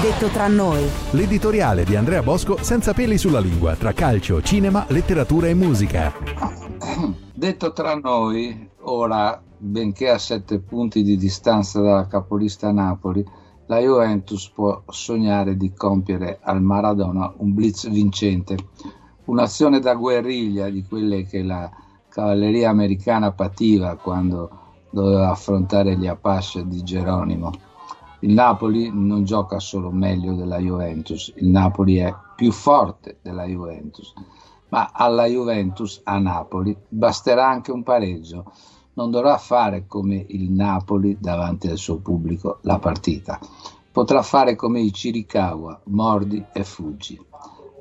Detto tra noi. L'editoriale di Andrea Bosco senza peli sulla lingua tra calcio, cinema, letteratura e musica. Detto tra noi, ora, benché a sette punti di distanza dalla capolista Napoli, la Juventus può sognare di compiere al Maradona un blitz vincente, un'azione da guerriglia di quelle che la cavalleria americana pativa quando doveva affrontare gli Apache di Geronimo il Napoli non gioca solo meglio della Juventus, il Napoli è più forte della Juventus, ma alla Juventus a Napoli basterà anche un pareggio, non dovrà fare come il Napoli davanti al suo pubblico la partita, potrà fare come i Chiricahua, mordi e fuggi.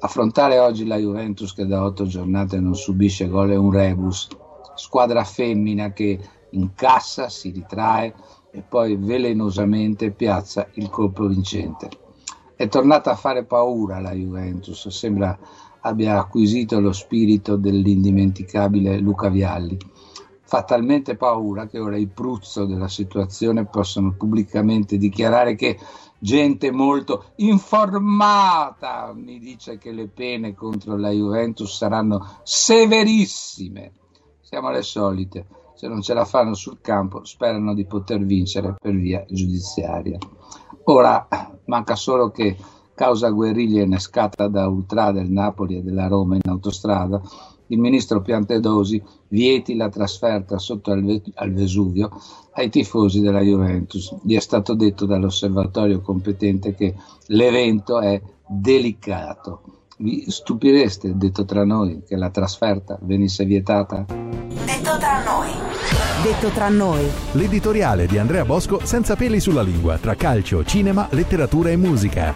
Affrontare oggi la Juventus che da otto giornate non subisce gol è un rebus, squadra femmina che incassa, si ritrae, e poi velenosamente piazza il colpo vincente. È tornata a fare paura la Juventus, sembra abbia acquisito lo spirito dell'indimenticabile Luca Vialli. Fa talmente paura che ora i pruzzo della situazione possono pubblicamente dichiarare che gente molto informata mi dice che le pene contro la Juventus saranno severissime. Siamo alle solite se non ce la fanno sul campo sperano di poter vincere per via giudiziaria. Ora manca solo che causa guerriglia innescata da ultra del Napoli e della Roma in autostrada, il ministro Piantedosi vieti la trasferta sotto al, Vesuvio ai tifosi della Juventus. Gli è stato detto dall'osservatorio competente che l'evento è delicato. Vi stupireste, detto tra noi, che la trasferta venisse vietata? Detto tra noi. Detto tra noi. L'editoriale di Andrea Bosco senza peli sulla lingua tra calcio, cinema, letteratura e musica.